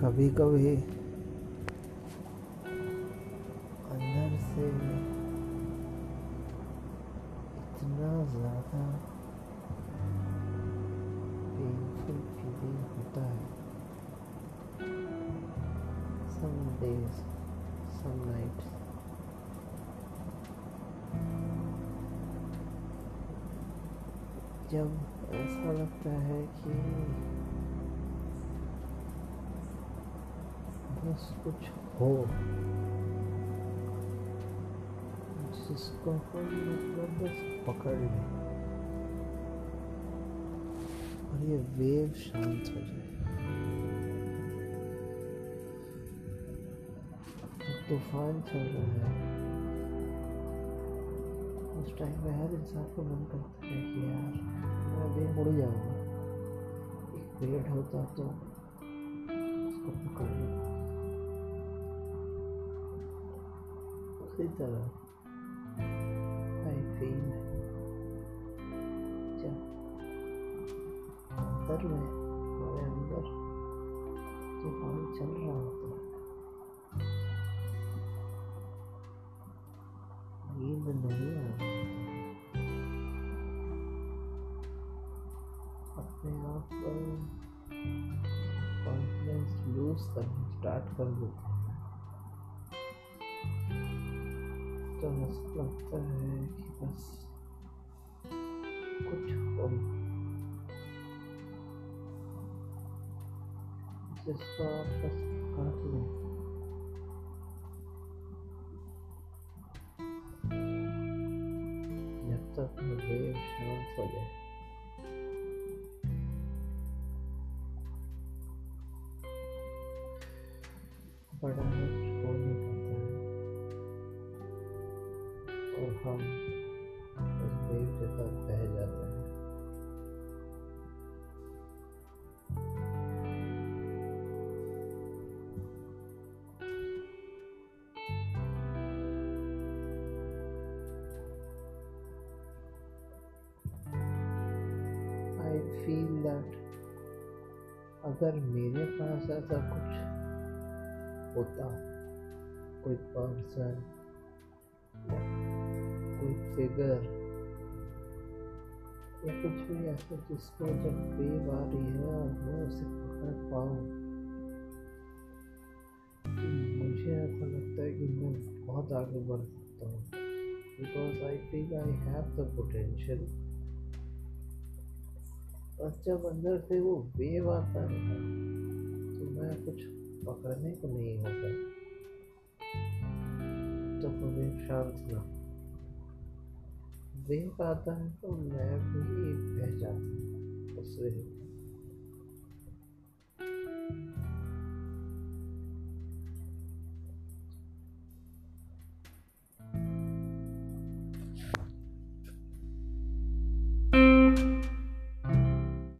कभी कभी अंदर से इतना ज़्यादा पेनफुल फीलिंग होता है। सम डेज़ सम नाइट्स जब ऐसा लगता है कि बस कुछ हो। जिसको हम मतलब बस पकड़ लें और ये वेव शांत हो जाए। तूफ़ान चल रहा है उस टाइम में हर इंसान को मन करता है कि यार मैं मुड़ जाऊँगा। एक पेड़ होता तो उसको पकड़ तरह। फील जब अंदर में, हमारे अंदर तूफ़ान चल रहा होता है। नींद नहीं आ अपने आप पर कॉन्फिडेंस लूज करना स्टार्ट कर देते हैं। तो ऐसा लगता है कि बस कुछ हो जिसको आप बस पकड़ लें जब तक हम उस वेव के साथ बह जाते हैं। फील दैट अगर मेरे पास ऐसा कुछ होता, कोई पर्सन कोई फिगर या कुछ भी ऐसा जिसको जब वेव आ रही है और मैं उसे पकड़ पाऊँ तो मुझे ऐसा लगता है कि मैं बहुत आगे बढ़ सकता हूँ। Because I feel I have the potential बस जब अंदर से वो वेव आता है तो मैं कुछ पकड़ने को नहीं होता। तो वेव शांत ना वेव आता है तो मैं भी बह जाता हूँ उस वेव में।